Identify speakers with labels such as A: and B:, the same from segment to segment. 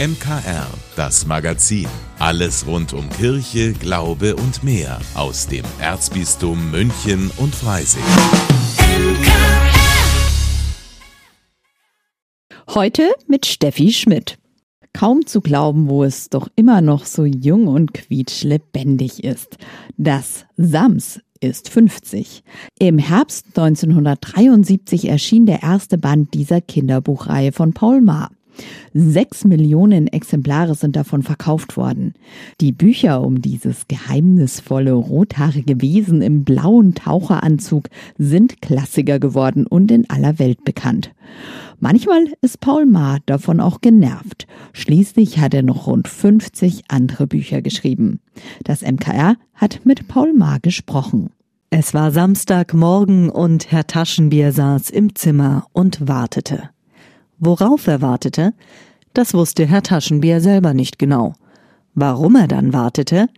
A: MKR, das Magazin. Alles rund um Kirche, Glaube und mehr aus dem Erzbistum München und Freising.
B: Heute mit Steffi Schmidt. Kaum zu glauben, wo es doch immer noch so jung und quietschlebendig ist. Das Sams ist 50. Im Herbst 1973 erschien der erste Band dieser Kinderbuchreihe von Paul Maar. Sechs Millionen Exemplare sind davon verkauft worden. Die Bücher um dieses geheimnisvolle rothaarige Wesen im blauen Taucheranzug sind Klassiker geworden und in aller Welt bekannt. Manchmal ist Paul Maar davon auch genervt. Schließlich hat er noch rund 50 andere Bücher geschrieben. Das MKR hat mit Paul Maar gesprochen.
C: Es war Samstagmorgen und Herr Taschenbier saß im Zimmer und wartete. Worauf er wartete, das wusste Herr Taschenbier selber nicht genau. Warum er dann wartete,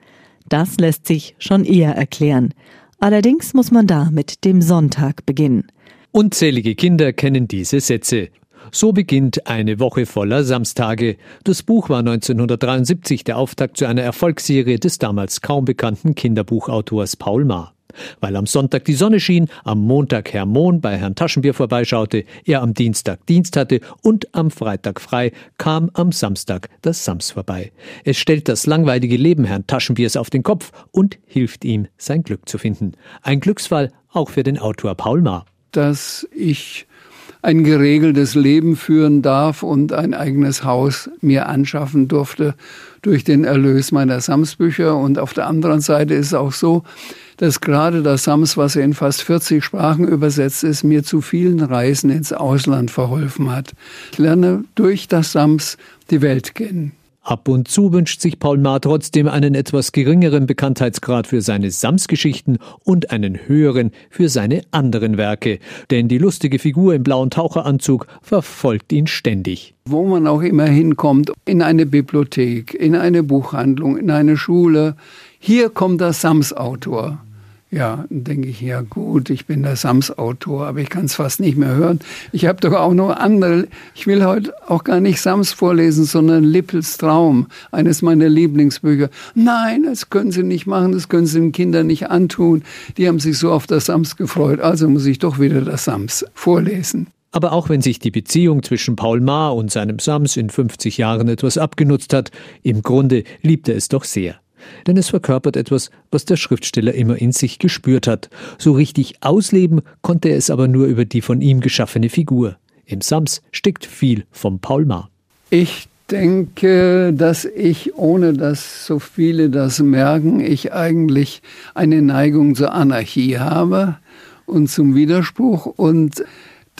C: das lässt sich schon eher erklären. Allerdings muss man da mit dem Sonntag beginnen.
D: Unzählige Kinder kennen diese Sätze. So beginnt eine Woche voller Samstage. Das Buch war 1973 der Auftakt zu einer Erfolgsserie des damals kaum bekannten Kinderbuchautors Paul Maar. Weil am Sonntag die Sonne schien, am Montag Herr Mohn bei Herrn Taschenbier vorbeischaute, er am Dienstag Dienst hatte und am Freitag frei, kam am Samstag das Sams vorbei. Es stellt das langweilige Leben Herrn Taschenbiers auf den Kopf und hilft ihm, sein Glück zu finden. Ein Glücksfall auch für den Autor Paul Maar.
E: Dass ich ein geregeltes Leben führen darf und ein eigenes Haus mir anschaffen durfte durch den Erlös meiner Samsbücher. Und auf der anderen Seite ist es auch so, dass gerade das Sams, was in fast 40 Sprachen übersetzt ist, mir zu vielen Reisen ins Ausland verholfen hat. Ich lerne durch das Sams die Welt kennen.
D: Ab und zu wünscht sich Paul Maar trotzdem einen etwas geringeren Bekanntheitsgrad für seine Sams-Geschichten und einen höheren für seine anderen Werke. Denn die lustige Figur im blauen Taucheranzug verfolgt ihn ständig.
E: Wo man auch immer hinkommt, in eine Bibliothek, in eine Buchhandlung, in eine Schule, hier kommt der Sams-Autor. Ja, dann denke ich, ja gut, ich bin der Sams-Autor, aber ich kann es fast nicht mehr hören. Ich habe doch auch noch andere. Ich will heute auch gar nicht Sams vorlesen, sondern Lippels Traum, eines meiner Lieblingsbücher. Nein, das können Sie nicht machen, das können Sie den Kindern nicht antun. Die haben sich so auf das Sams gefreut, also muss ich doch wieder das Sams vorlesen.
D: Aber auch wenn sich die Beziehung zwischen Paul Maar und seinem Sams in 50 Jahren etwas abgenutzt hat, im Grunde liebt er es doch sehr denn es verkörpert etwas, was der Schriftsteller immer in sich gespürt hat. So richtig ausleben konnte er es aber nur über die von ihm geschaffene Figur. Im Sams steckt viel vom Paul Maar.
E: Ich denke, dass ich, ohne dass so viele das merken, ich eigentlich eine Neigung zur Anarchie habe und zum Widerspruch und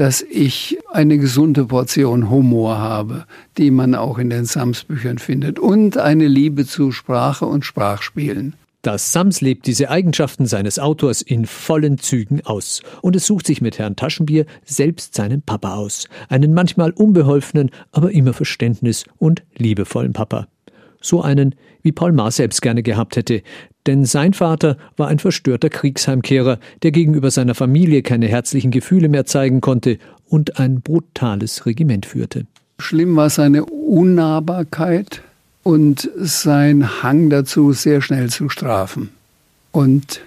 E: dass ich eine gesunde Portion Humor habe, die man auch in den Sams-Büchern findet, und eine Liebe zu Sprache und Sprachspielen.
D: Das Sams lebt diese Eigenschaften seines Autors in vollen Zügen aus. Und es sucht sich mit Herrn Taschenbier selbst seinen Papa aus. Einen manchmal unbeholfenen, aber immer verständnis- und liebevollen Papa. So einen, wie Paul Maar selbst gerne gehabt hätte, denn sein Vater war ein verstörter Kriegsheimkehrer, der gegenüber seiner Familie keine herzlichen Gefühle mehr zeigen konnte und ein brutales Regiment führte.
E: Schlimm war seine Unnahbarkeit und sein Hang dazu, sehr schnell zu strafen. Und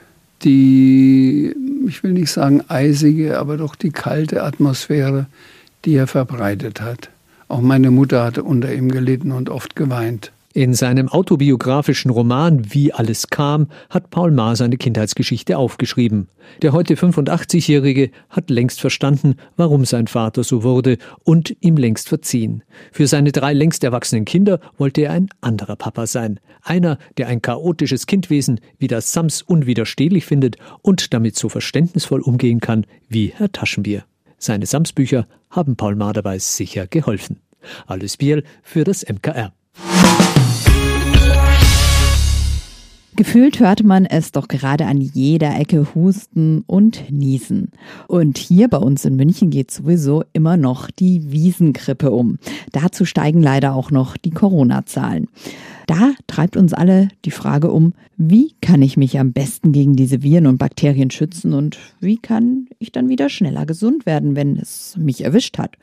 E: die, ich will nicht sagen eisige, aber doch die kalte Atmosphäre, die er verbreitet hat. Auch meine Mutter hatte unter ihm gelitten und oft geweint.
D: In seinem autobiografischen Roman Wie alles kam hat Paul Maar seine Kindheitsgeschichte aufgeschrieben. Der heute 85-Jährige hat längst verstanden, warum sein Vater so wurde und ihm längst verziehen. Für seine drei längst erwachsenen Kinder wollte er ein anderer Papa sein. Einer, der ein chaotisches Kindwesen wie das Sams unwiderstehlich findet und damit so verständnisvoll umgehen kann wie Herr Taschenbier. Seine Sams-Bücher haben Paul Maar dabei sicher geholfen. Alles Bier für das MKR.
B: Gefühlt hört man es doch gerade an jeder Ecke husten und niesen. Und hier bei uns in München geht sowieso immer noch die Wiesengrippe um. Dazu steigen leider auch noch die Corona-Zahlen. Da treibt uns alle die Frage um, wie kann ich mich am besten gegen diese Viren und Bakterien schützen und wie kann ich dann wieder schneller gesund werden, wenn es mich erwischt hat.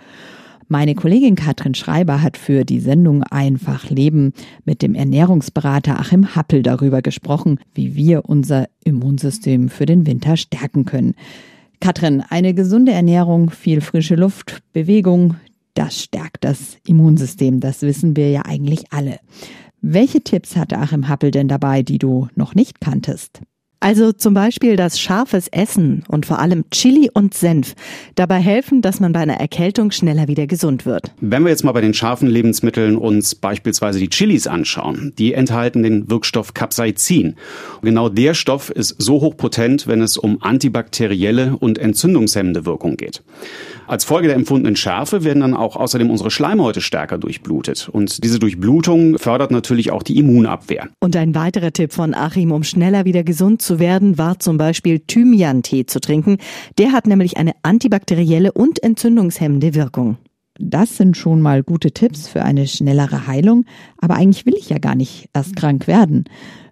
B: Meine Kollegin Katrin Schreiber hat für die Sendung Einfach Leben mit dem Ernährungsberater Achim Happel darüber gesprochen, wie wir unser Immunsystem für den Winter stärken können. Katrin, eine gesunde Ernährung, viel frische Luft, Bewegung, das stärkt das Immunsystem. Das wissen wir ja eigentlich alle. Welche Tipps hatte Achim Happel denn dabei, die du noch nicht kanntest?
C: Also zum Beispiel das scharfes Essen und vor allem Chili und Senf dabei helfen, dass man bei einer Erkältung schneller wieder gesund wird.
F: Wenn wir jetzt mal bei den scharfen Lebensmitteln uns beispielsweise die Chilis anschauen, die enthalten den Wirkstoff Capsaicin. Genau der Stoff ist so hochpotent, wenn es um antibakterielle und entzündungshemmende Wirkung geht. Als Folge der empfundenen Schärfe werden dann auch außerdem unsere Schleimhäute stärker durchblutet. Und diese Durchblutung fördert natürlich auch die Immunabwehr.
C: Und ein weiterer Tipp von Achim, um schneller wieder gesund zu werden, war zum Beispiel Thymian-Tee zu trinken. Der hat nämlich eine antibakterielle und entzündungshemmende Wirkung.
B: Das sind schon mal gute Tipps für eine schnellere Heilung, aber eigentlich will ich ja gar nicht erst krank werden.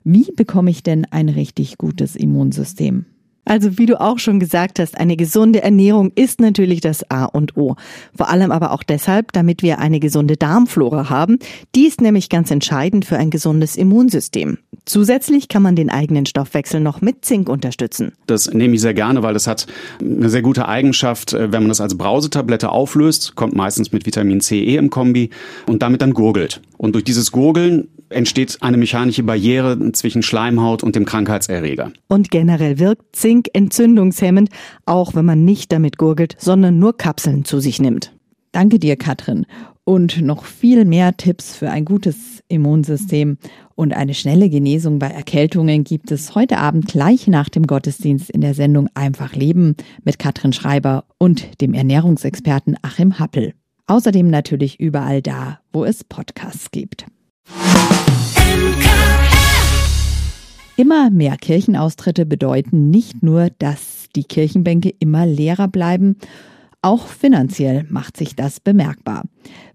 B: Wie bekomme ich denn ein richtig gutes Immunsystem?
C: Also wie du auch schon gesagt hast, eine gesunde Ernährung ist natürlich das A und O. Vor allem aber auch deshalb, damit wir eine gesunde Darmflora haben. Die ist nämlich ganz entscheidend für ein gesundes Immunsystem. Zusätzlich kann man den eigenen Stoffwechsel noch mit Zink unterstützen.
F: Das nehme ich sehr gerne, weil das hat eine sehr gute Eigenschaft. Äh, wenn man das als Brausetablette auflöst, kommt meistens mit Vitamin C, E im Kombi und damit dann gurgelt. Und durch dieses Gurgeln entsteht eine mechanische Barriere zwischen Schleimhaut und dem Krankheitserreger.
C: Und generell wirkt Zink entzündungshemmend, auch wenn man nicht damit gurgelt, sondern nur Kapseln zu sich nimmt.
B: Danke dir, Katrin. Und noch viel mehr Tipps für ein gutes Immunsystem und eine schnelle Genesung bei Erkältungen gibt es heute Abend gleich nach dem Gottesdienst in der Sendung Einfach Leben mit Katrin Schreiber und dem Ernährungsexperten Achim Happel. Außerdem natürlich überall da, wo es Podcasts gibt. Immer mehr Kirchenaustritte bedeuten nicht nur, dass die Kirchenbänke immer leerer bleiben, auch finanziell macht sich das bemerkbar.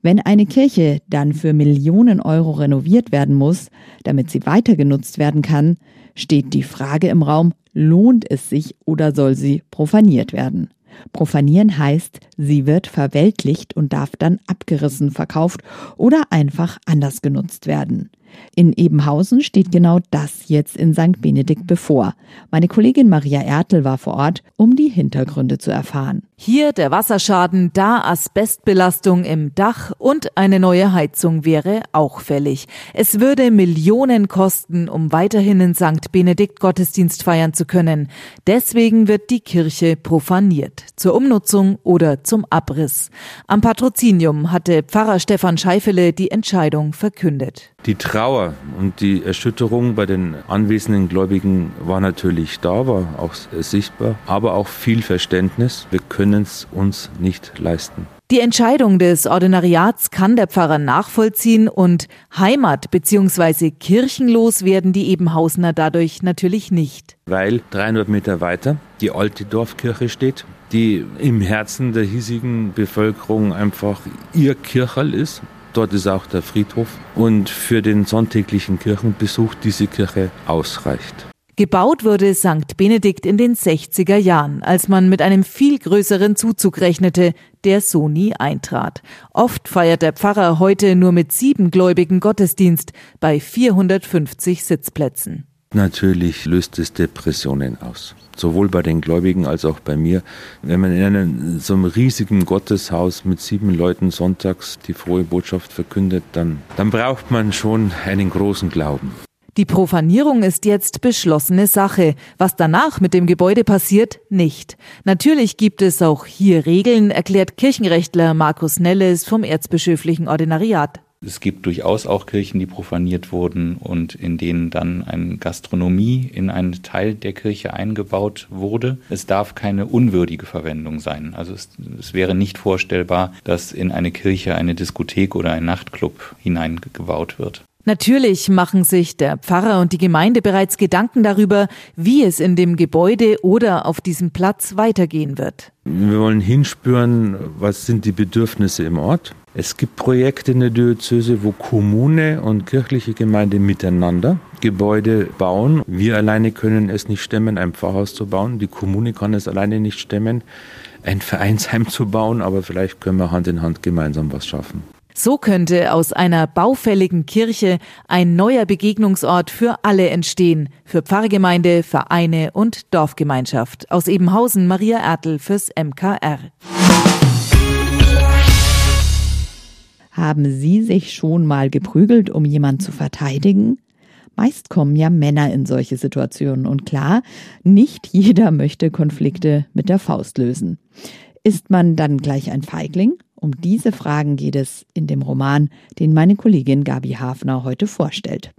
B: Wenn eine Kirche dann für Millionen Euro renoviert werden muss, damit sie weiter genutzt werden kann, steht die Frage im Raum, lohnt es sich oder soll sie profaniert werden? Profanieren heißt, sie wird verweltlicht und darf dann abgerissen, verkauft oder einfach anders genutzt werden. In Ebenhausen steht genau das jetzt in St. Benedikt bevor. Meine Kollegin Maria Ertel war vor Ort, um die Hintergründe zu erfahren.
G: Hier der Wasserschaden, da Asbestbelastung im Dach und eine neue Heizung wäre auch fällig. Es würde Millionen kosten, um weiterhin in St. Benedikt Gottesdienst feiern zu können. Deswegen wird die Kirche profaniert. Zur Umnutzung oder zum Abriss. Am Patrozinium hatte Pfarrer Stefan Scheifele die Entscheidung verkündet.
H: Die Trauer und die Erschütterung bei den anwesenden Gläubigen war natürlich da, war auch sichtbar, aber auch viel Verständnis. Wir können es uns nicht leisten.
G: Die Entscheidung des Ordinariats kann der Pfarrer nachvollziehen und Heimat bzw. kirchenlos werden die Ebenhausener dadurch natürlich nicht.
H: Weil 300 Meter weiter die alte Dorfkirche steht, die im Herzen der hiesigen Bevölkerung einfach ihr Kircherl ist Dort ist auch der Friedhof und für den sonntäglichen Kirchenbesuch diese Kirche ausreicht.
G: Gebaut wurde St. Benedikt in den 60er Jahren, als man mit einem viel größeren Zuzug rechnete, der so nie eintrat. Oft feiert der Pfarrer heute nur mit sieben Gläubigen Gottesdienst bei 450 Sitzplätzen.
H: Natürlich löst es Depressionen aus. Sowohl bei den Gläubigen als auch bei mir. Wenn man in einem, so einem riesigen Gotteshaus mit sieben Leuten sonntags die frohe Botschaft verkündet, dann, dann braucht man schon einen großen Glauben.
G: Die Profanierung ist jetzt beschlossene Sache. Was danach mit dem Gebäude passiert, nicht. Natürlich gibt es auch hier Regeln, erklärt Kirchenrechtler Markus Nelles vom Erzbischöflichen Ordinariat.
I: Es gibt durchaus auch Kirchen, die profaniert wurden und in denen dann eine Gastronomie in einen Teil der Kirche eingebaut wurde. Es darf keine unwürdige Verwendung sein. Also es, es wäre nicht vorstellbar, dass in eine Kirche eine Diskothek oder ein Nachtclub hineingebaut wird.
G: Natürlich machen sich der Pfarrer und die Gemeinde bereits Gedanken darüber, wie es in dem Gebäude oder auf diesem Platz weitergehen wird.
H: Wir wollen hinspüren, was sind die Bedürfnisse im Ort. Es gibt Projekte in der Diözese, wo Kommune und kirchliche Gemeinde miteinander Gebäude bauen. Wir alleine können es nicht stemmen, ein Pfarrhaus zu bauen. Die Kommune kann es alleine nicht stemmen. ein Vereinsheim zu bauen, aber vielleicht können wir Hand in Hand gemeinsam was schaffen.
G: So könnte aus einer baufälligen Kirche ein neuer Begegnungsort für alle entstehen, für Pfarrgemeinde, Vereine und Dorfgemeinschaft. Aus Ebenhausen Maria Ertel fürs MKR.
B: Haben Sie sich schon mal geprügelt, um jemand zu verteidigen? Meist kommen ja Männer in solche Situationen und klar, nicht jeder möchte Konflikte mit der Faust lösen. Ist man dann gleich ein Feigling? Um diese Fragen geht es in dem Roman, den meine Kollegin Gabi Hafner heute vorstellt.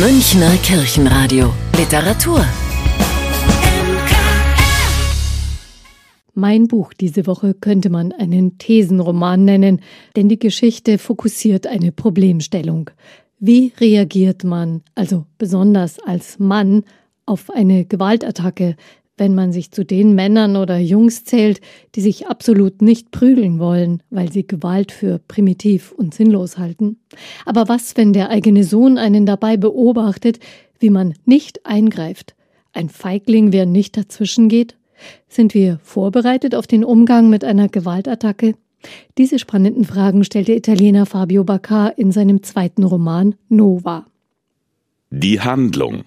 J: Münchner Kirchenradio Literatur
K: Mein Buch diese Woche könnte man einen Thesenroman nennen, denn die Geschichte fokussiert eine Problemstellung. Wie reagiert man, also besonders als Mann, auf eine Gewaltattacke, wenn man sich zu den Männern oder Jungs zählt, die sich absolut nicht prügeln wollen, weil sie Gewalt für primitiv und sinnlos halten. Aber was, wenn der eigene Sohn einen dabei beobachtet, wie man nicht eingreift? Ein Feigling, wer nicht dazwischen geht? Sind wir vorbereitet auf den Umgang mit einer Gewaltattacke? Diese spannenden Fragen stellt der Italiener Fabio Baccar in seinem zweiten Roman Nova.
A: Die Handlung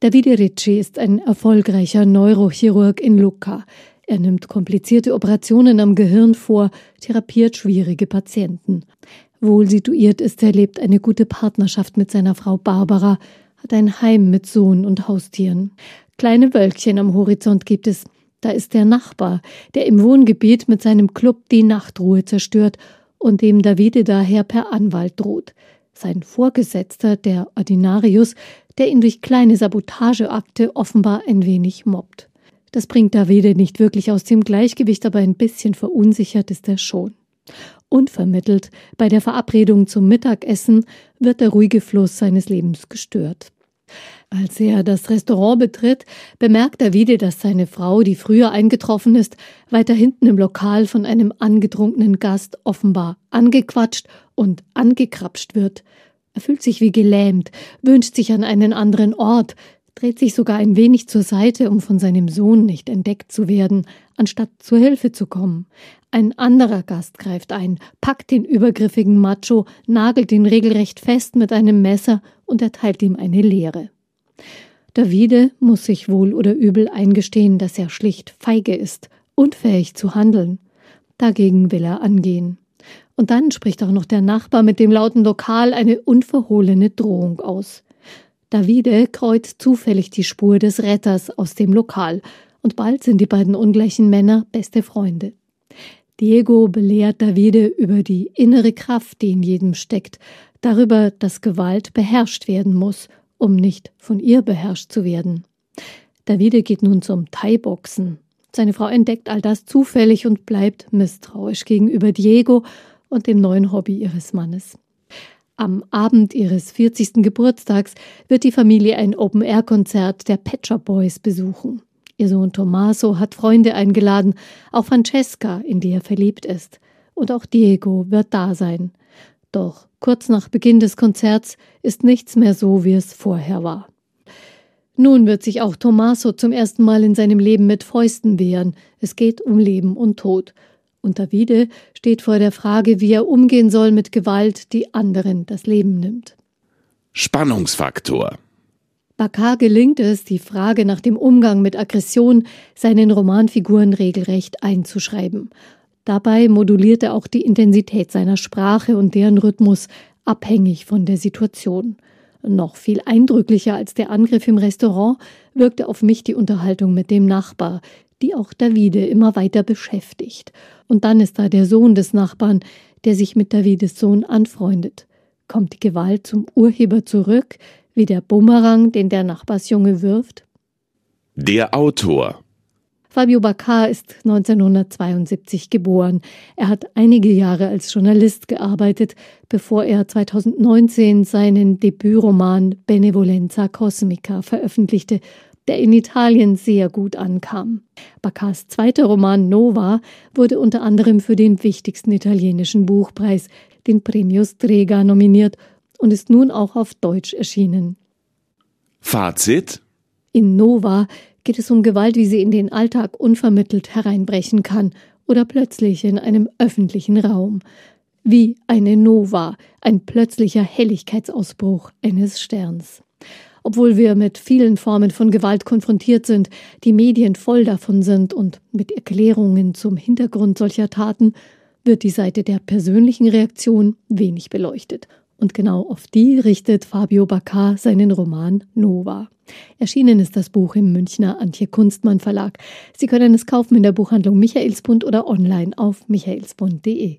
K: Davide Ricci ist ein erfolgreicher Neurochirurg in Lucca. Er nimmt komplizierte Operationen am Gehirn vor, therapiert schwierige Patienten. Wohl situiert ist er, lebt eine gute Partnerschaft mit seiner Frau Barbara, hat ein Heim mit Sohn und Haustieren. Kleine Wölkchen am Horizont gibt es. Da ist der Nachbar, der im Wohngebiet mit seinem Club die Nachtruhe zerstört und dem Davide daher per Anwalt droht. Sein Vorgesetzter, der Ordinarius, der ihn durch kleine Sabotageakte offenbar ein wenig mobbt. Das bringt Davide nicht wirklich aus dem Gleichgewicht, aber ein bisschen verunsichert ist er schon. Unvermittelt bei der Verabredung zum Mittagessen wird der ruhige Fluss seines Lebens gestört. Als er das Restaurant betritt, bemerkt Davide, dass seine Frau, die früher eingetroffen ist, weiter hinten im Lokal von einem angetrunkenen Gast offenbar angequatscht und angekrapscht wird. Er fühlt sich wie gelähmt, wünscht sich an einen anderen Ort, dreht sich sogar ein wenig zur Seite, um von seinem Sohn nicht entdeckt zu werden, anstatt zur Hilfe zu kommen. Ein anderer Gast greift ein, packt den übergriffigen Macho, nagelt ihn regelrecht fest mit einem Messer und erteilt ihm eine Lehre. Davide muss sich wohl oder übel eingestehen, dass er schlicht feige ist, unfähig zu handeln. Dagegen will er angehen. Und dann spricht auch noch der Nachbar mit dem lauten Lokal eine unverhohlene Drohung aus. Davide kreuzt zufällig die Spur des Retters aus dem Lokal, und bald sind die beiden ungleichen Männer beste Freunde. Diego belehrt Davide über die innere Kraft, die in jedem steckt, darüber, dass Gewalt beherrscht werden muss, um nicht von ihr beherrscht zu werden. Davide geht nun zum Thai-Boxen. Seine Frau entdeckt all das zufällig und bleibt misstrauisch gegenüber Diego und dem neuen Hobby ihres Mannes. Am Abend ihres 40. Geburtstags wird die Familie ein Open-Air-Konzert der Shop Boys besuchen. Ihr Sohn Tommaso hat Freunde eingeladen, auch Francesca, in die er verliebt ist. Und auch Diego wird da sein. Doch kurz nach Beginn des Konzerts ist nichts mehr so, wie es vorher war. Nun wird sich auch Tommaso zum ersten Mal in seinem Leben mit Fäusten wehren. Es geht um Leben und Tod. Und Davide steht vor der Frage, wie er umgehen soll mit Gewalt, die anderen das Leben nimmt.
A: Spannungsfaktor.
K: Bakar gelingt es, die Frage nach dem Umgang mit Aggression seinen Romanfiguren regelrecht einzuschreiben. Dabei moduliert er auch die Intensität seiner Sprache und deren Rhythmus abhängig von der Situation. Noch viel eindrücklicher als der Angriff im Restaurant wirkte auf mich die Unterhaltung mit dem Nachbar, die auch Davide immer weiter beschäftigt. Und dann ist da der Sohn des Nachbarn, der sich mit Davides Sohn anfreundet. Kommt die Gewalt zum Urheber zurück, wie der Bumerang, den der Nachbarsjunge wirft?
A: Der Autor
K: Fabio Baccar ist 1972 geboren. Er hat einige Jahre als Journalist gearbeitet, bevor er 2019 seinen Debütroman Benevolenza Cosmica veröffentlichte der in Italien sehr gut ankam. Baccars zweiter Roman Nova wurde unter anderem für den wichtigsten italienischen Buchpreis, den Premio Strega, nominiert und ist nun auch auf Deutsch erschienen.
A: Fazit
K: In Nova geht es um Gewalt, wie sie in den Alltag unvermittelt hereinbrechen kann oder plötzlich in einem öffentlichen Raum. Wie eine Nova, ein plötzlicher Helligkeitsausbruch eines Sterns. Obwohl wir mit vielen Formen von Gewalt konfrontiert sind, die Medien voll davon sind und mit Erklärungen zum Hintergrund solcher Taten, wird die Seite der persönlichen Reaktion wenig beleuchtet. Und genau auf die richtet Fabio Baccar seinen Roman Nova. Erschienen ist das Buch im Münchner Antje Kunstmann Verlag. Sie können es kaufen in der Buchhandlung Michaelsbund oder online auf michaelsbund.de.